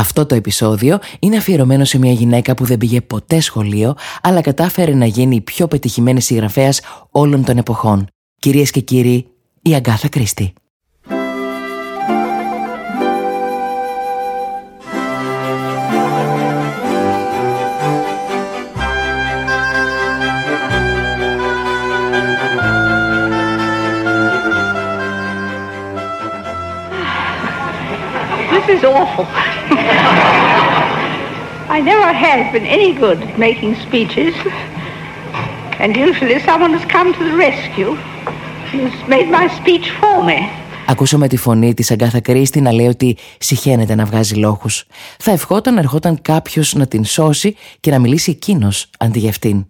Αυτό το επεισόδιο είναι αφιερωμένο σε μια γυναίκα που δεν πήγε ποτέ σχολείο, αλλά κατάφερε να γίνει η πιο πετυχημένη συγγραφέας όλων των εποχών. Κυρίες και κύριοι, η Αγκάθα Κρίστη. This is awful. I never have been any good at making speeches. And usually someone has come to the rescue and has made my speech for me. Ακούσαμε τη φωνή της Αγκάθα Κρίστη να λέει ότι συχαίνεται να βγάζει λόγους. Θα ευχόταν να ερχόταν κάποιος να την σώσει και να μιλήσει εκείνος αντί για αυτήν.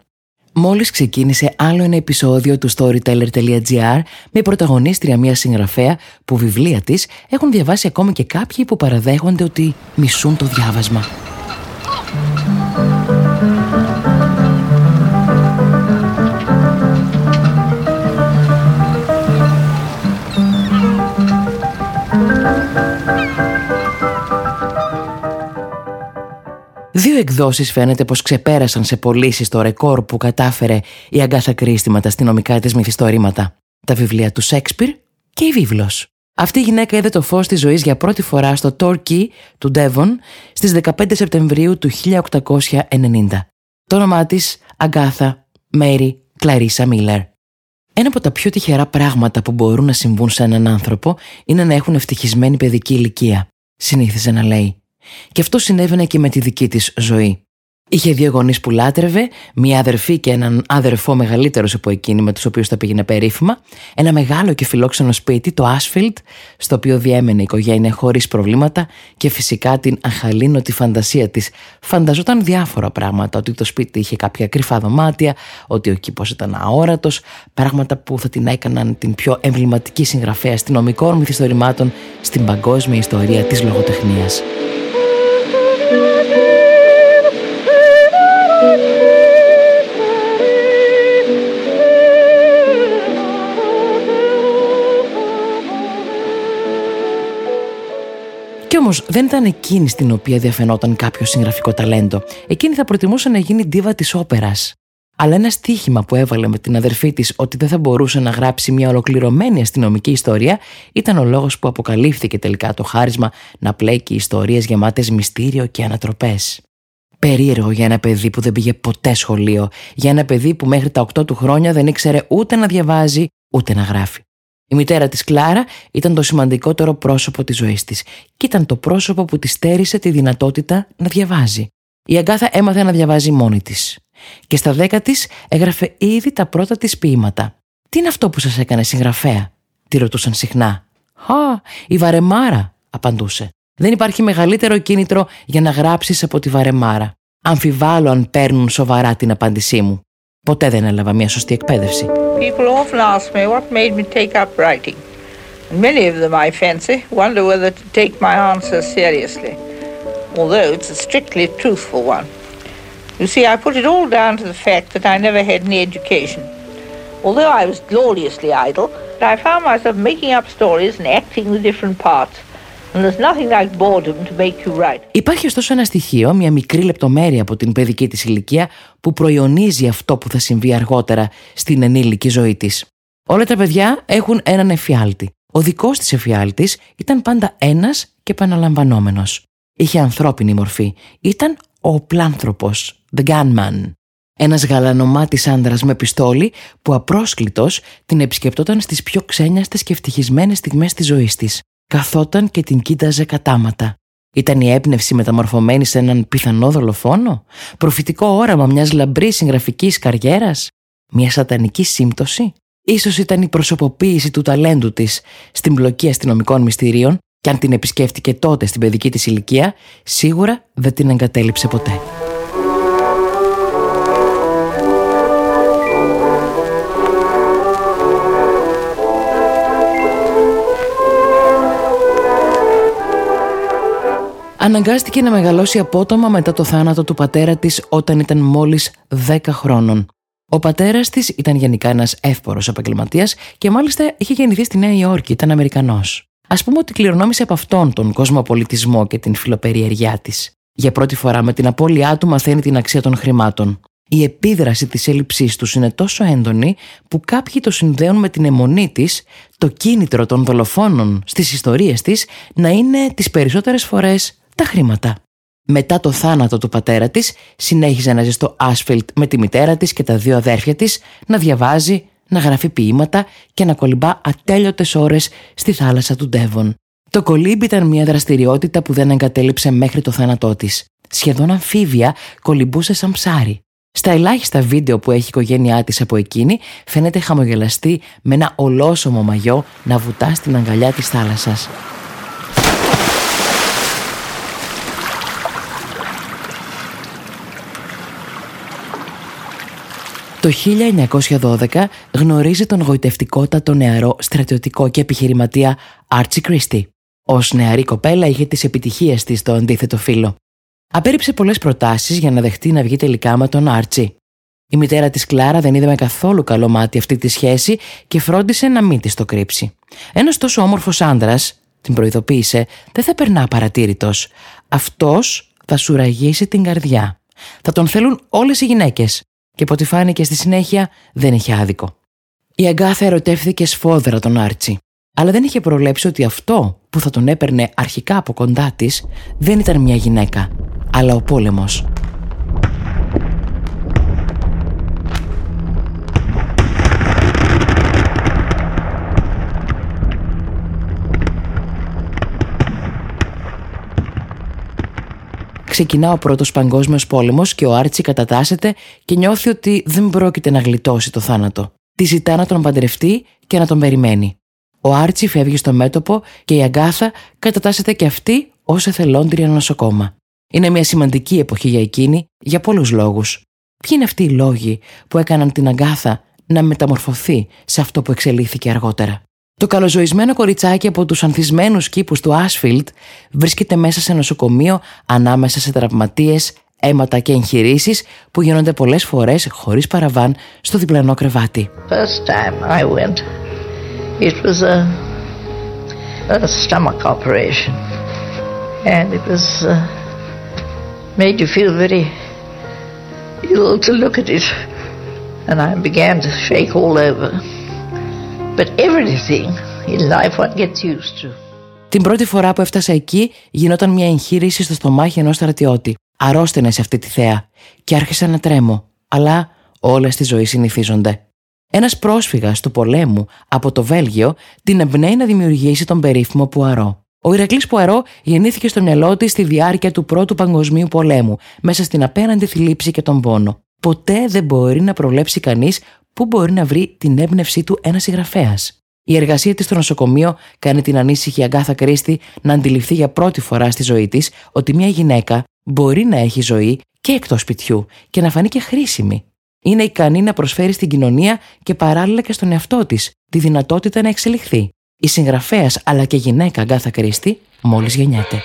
Μόλις ξεκίνησε άλλο ένα επεισόδιο του storyteller.gr με πρωταγωνίστρια μια συγγραφέα που βιβλία της έχουν διαβάσει ακόμη και κάποιοι που παραδέχονται ότι μισούν το διάβασμα. Δύο εκδόσεις φαίνεται πως ξεπέρασαν σε πωλήσεις το ρεκόρ που κατάφερε η Αγκάθα Κρίστη με τα αστυνομικά της μυθιστορήματα. Τα βιβλία του Σέξπιρ και η βίβλος. Αυτή η γυναίκα είδε το φως της ζωής για πρώτη φορά στο Torquay του Devon στις 15 Σεπτεμβρίου του 1890. Το όνομά της Αγκάθα Μέρι Κλαρίσα Μίλλερ. Ένα από τα πιο τυχερά πράγματα που μπορούν να συμβούν σε έναν άνθρωπο είναι να έχουν ευτυχισμένη παιδική ηλικία, συνήθιζε να λέει. Και αυτό συνέβαινε και με τη δική της ζωή. Είχε δύο γονείς που λάτρευε, μία αδερφή και έναν αδερφό μεγαλύτερος από εκείνη με τους οποίους τα πήγαινε περίφημα, ένα μεγάλο και φιλόξενο σπίτι, το Άσφιλτ, στο οποίο διέμενε η οικογένεια χωρίς προβλήματα και φυσικά την αχαλήνωτη φαντασία της. Φανταζόταν διάφορα πράγματα, ότι το σπίτι είχε κάποια κρυφά δωμάτια, ότι ο κήπος ήταν αόρατος, πράγματα που θα την έκαναν την πιο εμβληματική συγγραφέα αστυνομικών μυθιστορημάτων στην παγκόσμια ιστορία της λογοτεχνίας. Κι όμως δεν ήταν εκείνη στην οποία διαφαινόταν κάποιο συγγραφικό ταλέντο. Εκείνη θα προτιμούσε να γίνει ντίβα της όπερας. Αλλά ένα στίχημα που έβαλε με την αδερφή της ότι δεν θα μπορούσε να γράψει μια ολοκληρωμένη αστυνομική ιστορία ήταν ο λόγος που αποκαλύφθηκε τελικά το χάρισμα να πλέκει ιστορίες γεμάτες μυστήριο και ανατροπές. Περίεργο για ένα παιδί που δεν πήγε ποτέ σχολείο, για ένα παιδί που μέχρι τα 8 του χρόνια δεν ήξερε ούτε να διαβάζει ούτε να γράφει. Η μητέρα της Κλάρα ήταν το σημαντικότερο πρόσωπο της ζωής της και ήταν το πρόσωπο που της στέρισε τη δυνατότητα να διαβάζει. Η Αγκάθα έμαθε να διαβάζει μόνη της και στα δέκα της έγραφε ήδη τα πρώτα της ποίηματα. «Τι είναι αυτό που σας έκανε συγγραφέα» τη ρωτούσαν συχνά. «Α, η Βαρεμάρα» απαντούσε. Δεν υπάρχει μεγαλύτερο κίνητρο για να γράψεις από τη Βαρεμάρα. Αμφιβάλλω αν παίρνουν σοβαρά την απάντησή μου. Ποτέ δεν έλαβα μια σωστή εκπαίδευση. People often ask me what made me take up writing. And many of them, I fancy, wonder whether to take my answer seriously, although it's a strictly truthful one. You see, I put it all down to the fact that I never had any education. Although I was gloriously idle, I found myself making up stories and acting the different parts. Υπάρχει ωστόσο ένα στοιχείο, μια μικρή λεπτομέρεια από την παιδική της ηλικία που προϊονίζει αυτό που θα συμβεί αργότερα στην ενήλικη ζωή της. Όλα τα παιδιά έχουν έναν εφιάλτη. Ο δικός της εφιάλτης ήταν πάντα ένας και επαναλαμβανόμενος. Είχε ανθρώπινη μορφή. Ήταν ο πλάνθρωπος, the gunman. Ένας γαλανομάτης άντρας με πιστόλι που απρόσκλητος την επισκεπτόταν στις πιο ξένιαστες και ευτυχισμένες στιγμές της ζωής της καθόταν και την κοίταζε κατάματα. Ήταν η έμπνευση μεταμορφωμένη σε έναν πιθανό δολοφόνο, προφητικό όραμα μιας λαμπρής συγγραφικής καριέρας, μια σατανική σύμπτωση; Ίσως ήταν η προσωποποίηση του ταλέντου της στην πλοκή αστυνομικών μυστηρίων και αν την επισκέφτηκε τότε στην παιδική της ηλικία, σίγουρα δεν την εγκατέλειψε ποτέ. Αναγκάστηκε να μεγαλώσει απότομα μετά το θάνατο του πατέρα της όταν ήταν μόλις 10 χρόνων. Ο πατέρας της ήταν γενικά ένας εύπορος επαγγελματίας και μάλιστα είχε γεννηθεί στη Νέα Υόρκη, ήταν Αμερικανός. Α πούμε ότι κληρονόμησε από αυτόν τον κοσμοπολιτισμό και την φιλοπεριεργιά της. Για πρώτη φορά με την απώλειά του μαθαίνει την αξία των χρημάτων. Η επίδραση της έλλειψής τους είναι τόσο έντονη που κάποιοι το συνδέουν με την αιμονή της, το κίνητρο των δολοφόνων στις ιστορίες της να είναι τις περισσότερες φορές τα χρήματα. Μετά το θάνατο του πατέρα της, συνέχιζε να ζει στο Άσφιλτ με τη μητέρα της και τα δύο αδέρφια της, να διαβάζει, να γράφει ποίηματα και να κολυμπά ατέλειωτες ώρες στη θάλασσα του Ντέβον. Το κολύμπι ήταν μια δραστηριότητα που δεν εγκατέλειψε μέχρι το θάνατό της. Σχεδόν αμφίβια κολυμπούσε σαν ψάρι. Στα ελάχιστα βίντεο που έχει η οικογένειά της από εκείνη φαίνεται χαμογελαστή με ένα ολόσωμο μαγιό να βουτά στην αγκαλιά της θάλασσας. Το 1912 γνωρίζει τον γοητευτικότατο νεαρό στρατιωτικό και επιχειρηματία Άρτσι Κρίστη. Ω νεαρή κοπέλα είχε τις επιτυχίες της στο αντίθετο φύλλο. Απέριψε πολλές προτάσεις για να δεχτεί να βγει τελικά με τον Άρτσι. Η μητέρα της Κλάρα δεν είδε με καθόλου καλό μάτι αυτή τη σχέση και φρόντισε να μην της το κρύψει. Ένας τόσο όμορφος άντρας, την προειδοποίησε, δεν θα περνά παρατήρητο. Αυτός θα σου ραγίσει την καρδιά. Θα τον θέλουν όλες οι γυναίκες. Και από ό,τι φάνηκε στη συνέχεια δεν είχε άδικο. Η Αγκάθα ερωτεύθηκε σφόδρα τον Άρτσι, αλλά δεν είχε προλέψει ότι αυτό που θα τον έπαιρνε αρχικά από κοντά της δεν ήταν μια γυναίκα, αλλά ο πόλεμος. Ξεκινά ο πρώτος παγκόσμιος πόλεμος και ο Άρτσι κατατάσσεται και νιώθει ότι δεν πρόκειται να γλιτώσει το θάνατο. Τη ζητά να τον παντρευτεί και να τον περιμένει. Ο Άρτσι φεύγει στο μέτωπο και η Αγκάθα κατατάσσεται και αυτή ως εθελόντρια νοσοκόμα. Είναι μια σημαντική εποχή για εκείνη για πολλούς λόγους. Ποιοι είναι αυτοί οι λόγοι που έκαναν την Αγκάθα να μεταμορφωθεί σε αυτό που εξελίχθηκε αργότερα; Το καλοζωισμένο κοριτσάκι από τους ανθισμένους κήπους του Άσφιλτ βρίσκεται μέσα σε νοσοκομείο ανάμεσα σε τραυματίες, αίματα και εγχειρήσεις που γίνονται πολλές φορές χωρίς παραβάν στο διπλανό κρεβάτι. First time I went, it was a, a stomach operation and it was uh, made you feel very ill to look at it and I began to shake all over. But everything in life one gets used to. Την πρώτη φορά που έφτασα εκεί γινόταν μια εγχείρηση στο στομάχι ενός στρατιώτη. Αρρώστενε σε αυτή τη θέα και άρχισα να τρέμω. Αλλά όλα στη ζωή συνηθίζονται. Ένας πρόσφυγας του πολέμου από το Βέλγιο την εμπνέει να δημιουργήσει τον περίφημο Πουαρό. Ο Ηρακλής Πουαρό γεννήθηκε στο μυαλό της στη διάρκεια του Πρώτου Παγκοσμίου Πολέμου, μέσα στην απέναντι θλίψη και τον πόνο. Ποτέ δεν μπορεί να προβλέψει κανείς πού μπορεί να βρει την έμπνευσή του ένας συγγραφέας; Η εργασία της στο νοσοκομείο κάνει την ανήσυχη Αγκάθα Κρίστη να αντιληφθεί για πρώτη φορά στη ζωή της ότι μια γυναίκα μπορεί να έχει ζωή και εκτός σπιτιού και να φανεί και χρήσιμη. Είναι ικανή να προσφέρει στην κοινωνία και παράλληλα και στον εαυτό της τη δυνατότητα να εξελιχθεί. Η συγγραφέας αλλά και γυναίκα Αγκάθα Κρίστη μόλις γεννιέται.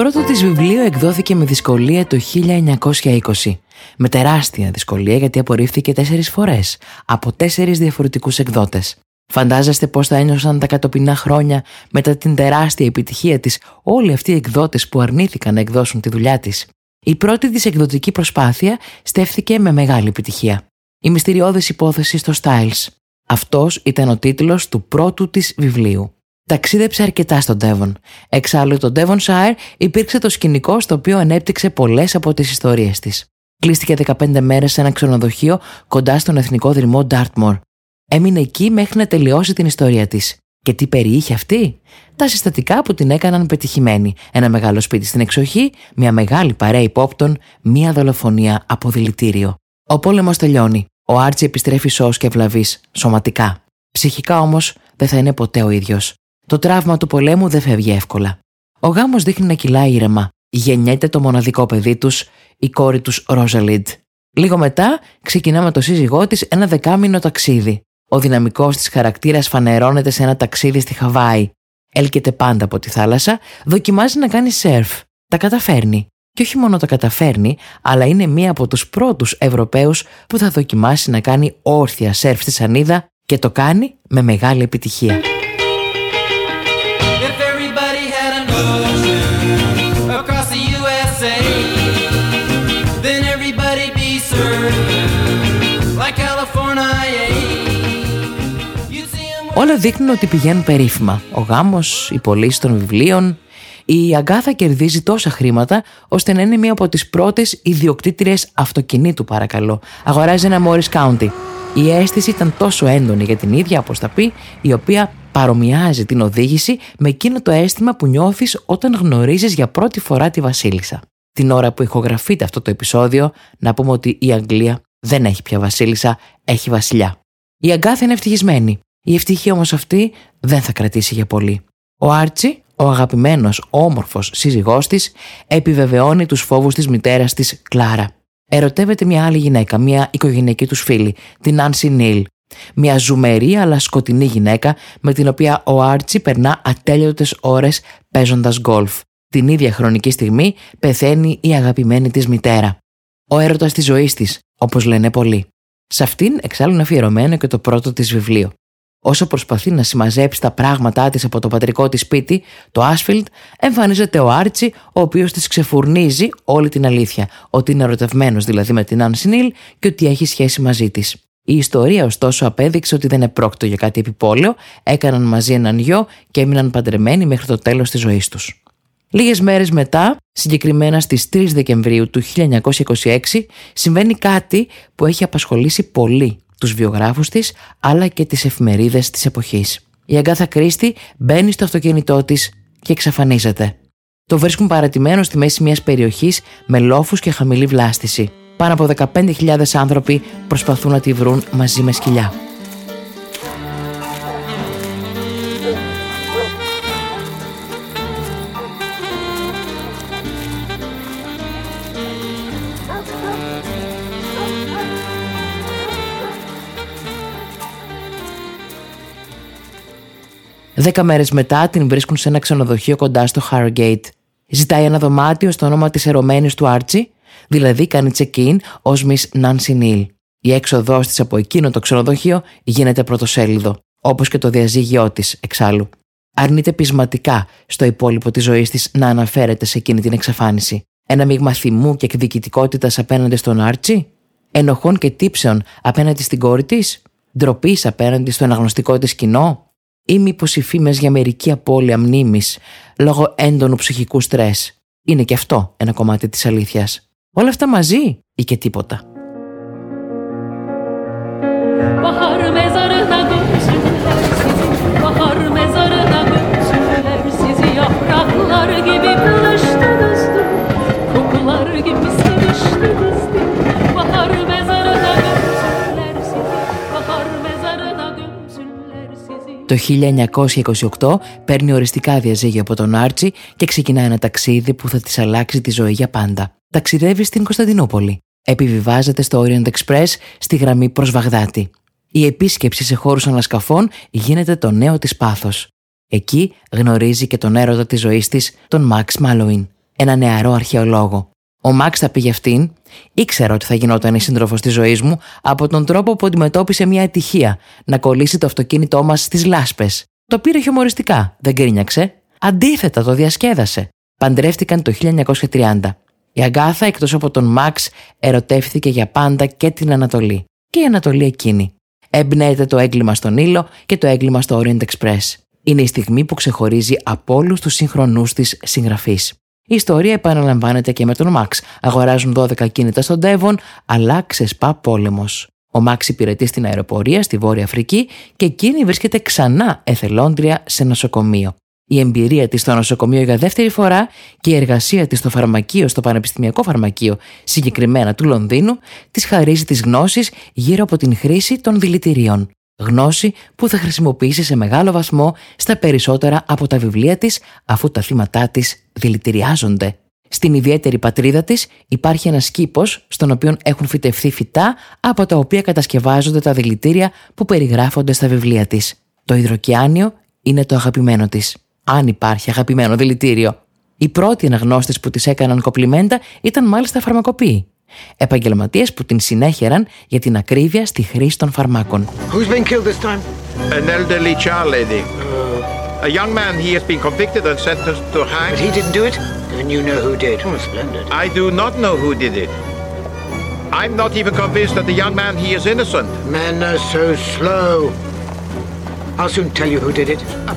Πρώτο της βιβλίο εκδόθηκε με δυσκολία το 1920. Με τεράστια δυσκολία γιατί απορρίφθηκε τέσσερις φορές από τέσσερις διαφορετικούς εκδότες. Φαντάζεστε πώς θα ένιωσαν τα κατοπινά χρόνια μετά την τεράστια επιτυχία της όλοι αυτοί οι εκδότες που αρνήθηκαν να εκδώσουν τη δουλειά της. Η πρώτη της εκδοτική προσπάθεια στέφθηκε με μεγάλη επιτυχία. Η μυστηριώδης υπόθεση στο Styles. Αυτός ήταν ο τίτλος του πρώτου της βιβλίου. Ταξίδεψε αρκετά στον Devon. Εξάλλου, το Devonshire υπήρξε το σκηνικό στο οποίο ανέπτυξε πολλές από τις ιστορίες της. Κλείστηκε 15 μέρες σε ένα ξενοδοχείο κοντά στον εθνικό δρυμό Dartmoor. Έμεινε εκεί μέχρι να τελειώσει την ιστορία της. Και τι περιείχε αυτή; Τα συστατικά που την έκαναν πετυχημένη. Ένα μεγάλο σπίτι στην εξοχή, μια μεγάλη παρέα υπόπτων, μια δολοφονία από δηλητήριο. Ο πόλεμος τελειώνει. Ο Άρτσι επιστρέφει σώο και βλαβή, σωματικά. Ψυχικά όμως δεν θα είναι ποτέ ο ίδιος. Το τραύμα του πολέμου δεν φεύγει εύκολα. Ο γάμος δείχνει να κυλάει ήρεμα. Γεννιέται το μοναδικό παιδί τους, η κόρη τους Ρόζαλιντ. Λίγο μετά ξεκινά με το σύζυγό της ένα δεκάμινο ταξίδι. Ο δυναμικός της χαρακτήρας φανερώνεται σε ένα ταξίδι στη Χαβάη. Έλκεται πάντα από τη θάλασσα, δοκιμάζει να κάνει σερφ. Τα καταφέρνει. Και όχι μόνο τα καταφέρνει, αλλά είναι μία από τους πρώτους Ευρωπαίους που θα δοκιμάσει να κάνει όρθια σερφ στη σανίδα και το κάνει με μεγάλη επιτυχία. Όλα δείχνουν ότι πηγαίνουν περίφημα. Ο γάμος, η πωλήση των βιβλίων. Η Αγκάθα κερδίζει τόσα χρήματα ώστε να είναι μία από τις πρώτες ιδιοκτήτριες αυτοκινήτου παρακαλώ. Αγοράζει ένα Morris County. Η αίσθηση ήταν τόσο έντονη για την ίδια όπως τα πει, η οποία παρομοιάζει την οδήγηση με εκείνο το αίσθημα που νιώθεις όταν γνωρίζεις για πρώτη φορά τη Βασίλισσα. Την ώρα που ηχογραφείται αυτό το επεισόδιο, να πούμε ότι η Αγγλία δεν έχει πια Βασίλισσα, έχει Βασιλιά. Η Αγκάθα είναι ευτυχισμένη. Η ευτυχία όμως αυτή δεν θα κρατήσει για πολύ. Ο Άρτσι, ο αγαπημένος όμορφος σύζυγός της, επιβεβαιώνει τους φόβους της μητέρας της Κλάρα. Ερωτεύεται μια άλλη γυναίκα, μια οικογενειακή τους φίλη, την Άνσι Νίλ. Μια ζουμερή αλλά σκοτεινή γυναίκα με την οποία ο Άρτσι περνά ατέλειωτες ώρες παίζοντας γκολφ. Την ίδια χρονική στιγμή πεθαίνει η αγαπημένη της μητέρα. Ο έρωτας της ζωής της, όπως λένε πολλοί. Σε αυτήν εξάλλου είναι αφιερωμένο και το πρώτο της βιβλίο. Όσο προσπαθεί να συμμαζέψει τα πράγματά της από το πατρικό της σπίτι, το Άσφιλντ, εμφανίζεται ο Άρτσι, ο οποίος της ξεφουρνίζει όλη την αλήθεια, ότι είναι ερωτευμένος δηλαδή με την Αν Σινίλ και ότι έχει σχέση μαζί της. Η ιστορία ωστόσο απέδειξε ότι δεν επρόκειτο για κάτι επιπόλαιο, έκαναν μαζί έναν γιο και έμειναν παντρεμένοι μέχρι το τέλος της ζωής τους. Λίγες μέρες μετά, συγκεκριμένα στις 3 Δεκεμβρίου του 1926, συμβαίνει κάτι που έχει απασχολήσει πολύ τους βιογράφους της αλλά και τις εφημερίδες της εποχής. Η Αγκάθα Κρίστη μπαίνει στο αυτοκίνητό της και εξαφανίζεται. Το βρίσκουν παρατημένο στη μέση μιας περιοχής με λόφους και χαμηλή βλάστηση. Πάνω από 15.000 άνθρωποι προσπαθούν να τη βρουν μαζί με σκυλιά. Δέκα μέρες μετά την βρίσκουν σε ένα ξενοδοχείο κοντά στο Harrogate. Ζητάει ένα δωμάτιο στο όνομα της ερωμένης του Άρτσι, δηλαδή κάνει check-in ως Miss Nancy Neal. Η έξοδός της από εκείνο το ξενοδοχείο γίνεται πρωτοσέλιδο, όπως και το διαζύγιό της εξάλλου. Αρνείται πεισματικά στο υπόλοιπο της ζωής της να αναφέρεται σε εκείνη την εξαφάνιση. Ένα μείγμα θυμού και εκδικητικότητας απέναντι στον Άρτσι, ενοχών και τύψεων απέναντι στην κόρη της, ντροπής απέναντι στο αναγνωστικό της κοινό, ή μήπως οι φήμες για μερική απώλεια μνήμης λόγω έντονου ψυχικού στρες. Είναι και αυτό ένα κομμάτι της αλήθειας. Όλα αυτά μαζί ή και τίποτα. Το 1928 παίρνει οριστικά διαζύγιο από τον Άρτσι και ξεκινά ένα ταξίδι που θα της αλλάξει τη ζωή για πάντα. Ταξιδεύει στην Κωνσταντινούπολη. Επιβιβάζεται στο Orient Express στη γραμμή προς Βαγδάτη. Η επίσκεψη σε χώρους ανασκαφών γίνεται το νέο της πάθος. Εκεί γνωρίζει και τον έρωτα της ζωής της, τον Μαξ Μάλοιν, ένα νεαρό αρχαιολόγο. Ο Μαξ θα πει για αυτήν, ήξερα ότι θα γινόταν η σύντροφος της ζωής μου από τον τρόπο που αντιμετώπισε μια ατυχία να κολλήσει το αυτοκίνητό μας στις λάσπες. Το πήρε χιωμοριστικά, δεν γκρίνιαξε. Αντίθετα, το διασκέδασε. Παντρεύτηκαν το 1930. Η Αγκάθα, εκτός από τον Μαξ, ερωτεύτηκε για πάντα και την Ανατολή. Και η Ανατολή εκείνη. Εμπνέεται το έγκλημα στον Ήλο και το έγκλημα στο Orient Express. Είναι η στιγμή που ξεχωρίζει από όλους τους συγχρονού της συγγραφείς. Η ιστορία επαναλαμβάνεται και με τον Μαξ. Αγοράζουν 12 κίνητα στον Τέβον, αλλά ξεσπά πόλεμος. Ο Μαξ υπηρετεί στην αεροπορία στη Βόρεια Αφρική και εκείνη βρίσκεται ξανά εθελόντρια σε νοσοκομείο. Η εμπειρία της στο νοσοκομείο για δεύτερη φορά και η εργασία της στο φαρμακείο, στο Πανεπιστημιακό Φαρμακείο, συγκεκριμένα του Λονδίνου, της χαρίζει τις γνώσεις γύρω από την χρήση των δηλητηρίων γνώση που θα χρησιμοποιήσει σε μεγάλο βαθμό στα περισσότερα από τα βιβλία της αφού τα θύματά της δηλητηριάζονται. Στην ιδιαίτερη πατρίδα της υπάρχει ένας κήπος στον οποίο έχουν φυτευθεί φυτά από τα οποία κατασκευάζονται τα δηλητήρια που περιγράφονται στα βιβλία της. Το υδροκιάνιο είναι το αγαπημένο της. Αν υπάρχει αγαπημένο δηλητήριο. Οι πρώτοι αναγνώστες που της έκαναν κοπλιμέντα ήταν μάλιστα φαρμακοποιοί. Επαγγελματίες που την συνέχεραν για την ακρίβεια στη χρήση των φαρμάκων. Who's been killed this time? An elderly child lady. A young man, he has been convicted and sentenced to hang. But he didn't do it? And you know who did? Oh, splendid. I do not know who did it. I'm not even convinced that the young man, he is innocent. Men are so slow. I'll soon tell you who did it. I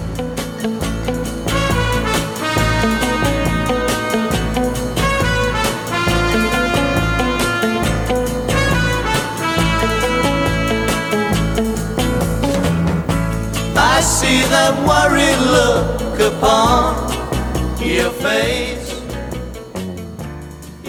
that worried look upon your face.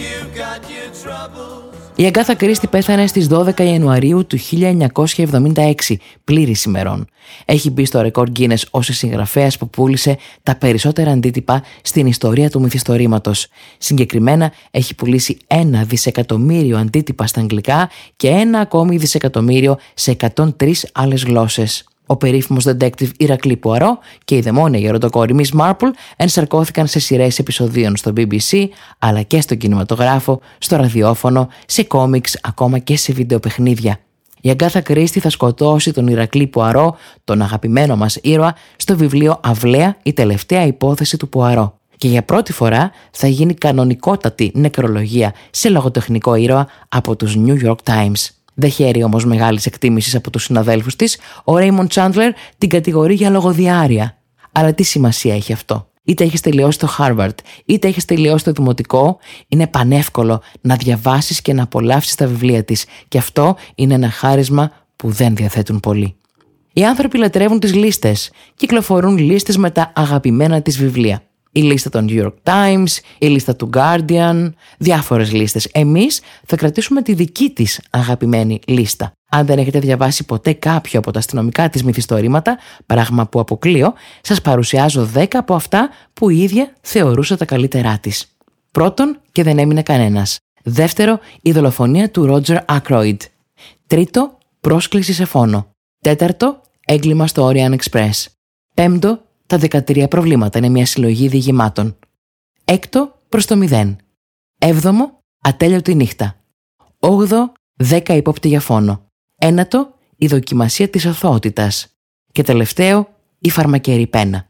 You've got your troubles. Η Αγκάθα Κρίστη πέθανε στις 12 Ιανουαρίου του 1976, πλήρης ημερών. Έχει μπει στο ρεκόρ Guinness ως η συγγραφέας που πούλησε τα περισσότερα αντίτυπα στην ιστορία του μυθιστορήματος. Συγκεκριμένα έχει πουλήσει ένα δισεκατομμύριο αντίτυπα στα αγγλικά και ένα ακόμη δισεκατομμύριο σε 103 άλλες γλώσσες. Ο περίφημος detective Ηρακλή Πουαρό και η δαιμόνια γεροντοκόρη Miss Marple ενσαρκώθηκαν σε σειρές επεισοδίων στο BBC, αλλά και στο κινηματογράφο, στο ραδιόφωνο, σε κόμιξ, ακόμα και σε βιντεοπαιχνίδια. Η Αγκάθα Κρίστη θα σκοτώσει τον Ηρακλή Πουαρό, τον αγαπημένο μας ήρωα, στο βιβλίο «Αυλαία, η τελευταία υπόθεση του Πουαρό». Και για πρώτη φορά θα γίνει κανονικότατη νεκρολογία σε λογοτεχνικό ήρωα από τους New York Times. Δεν χαίρει όμως μεγάλης εκτίμησης από τους συναδέλφους της, ο Ρέιμον Τσάντλερ την κατηγορεί για λογοδιάρεια. Αλλά τι σημασία έχει αυτό; Είτε έχεις τελειώσει το Harvard, είτε έχεις τελειώσει το δημοτικό, είναι πανεύκολο να διαβάσεις και να απολαύσεις τα βιβλία της. Και αυτό είναι ένα χάρισμα που δεν διαθέτουν πολλοί. Οι άνθρωποι λατρεύουν τις λίστες. Κυκλοφορούν λίστες με τα αγαπημένα της βιβλία η λίστα των New York Times, η λίστα του Guardian, διάφορες λίστες. Εμείς θα κρατήσουμε τη δική της αγαπημένη λίστα. Αν δεν έχετε διαβάσει ποτέ κάποιο από τα αστυνομικά της μυθιστορήματα, πράγμα που αποκλείω, σας παρουσιάζω 10 από αυτά που η ίδια θεωρούσε τα καλύτερά της. Πρώτον, και δεν έμεινε κανένας. Δεύτερο, η δολοφονία του Roger Ackroyd. Τρίτο, πρόσκληση σε φόνο. Τέταρτο, έγκλημα στο Orient Express. Πέμπτο, τα 13 προβλήματα είναι μια συλλογή διηγημάτων. Έκτο προς το μηδέν. Έβδομο, ατέλειωτη νύχτα. Όγδο, δέκα υπόπτη για φόνο. Ένατο, η δοκιμασία της αθωότητας. Και τελευταίο, η φαρμακερή πένα.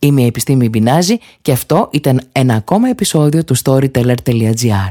Είμαι η Επιστήμη Μπινάζη και αυτό ήταν ένα ακόμα επεισόδιο του storyteller.gr.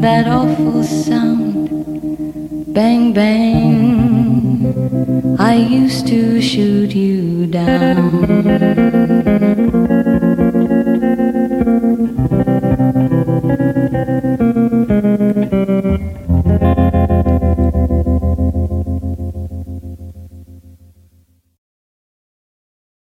that awful sound. Bang, bang, I used to shoot you down.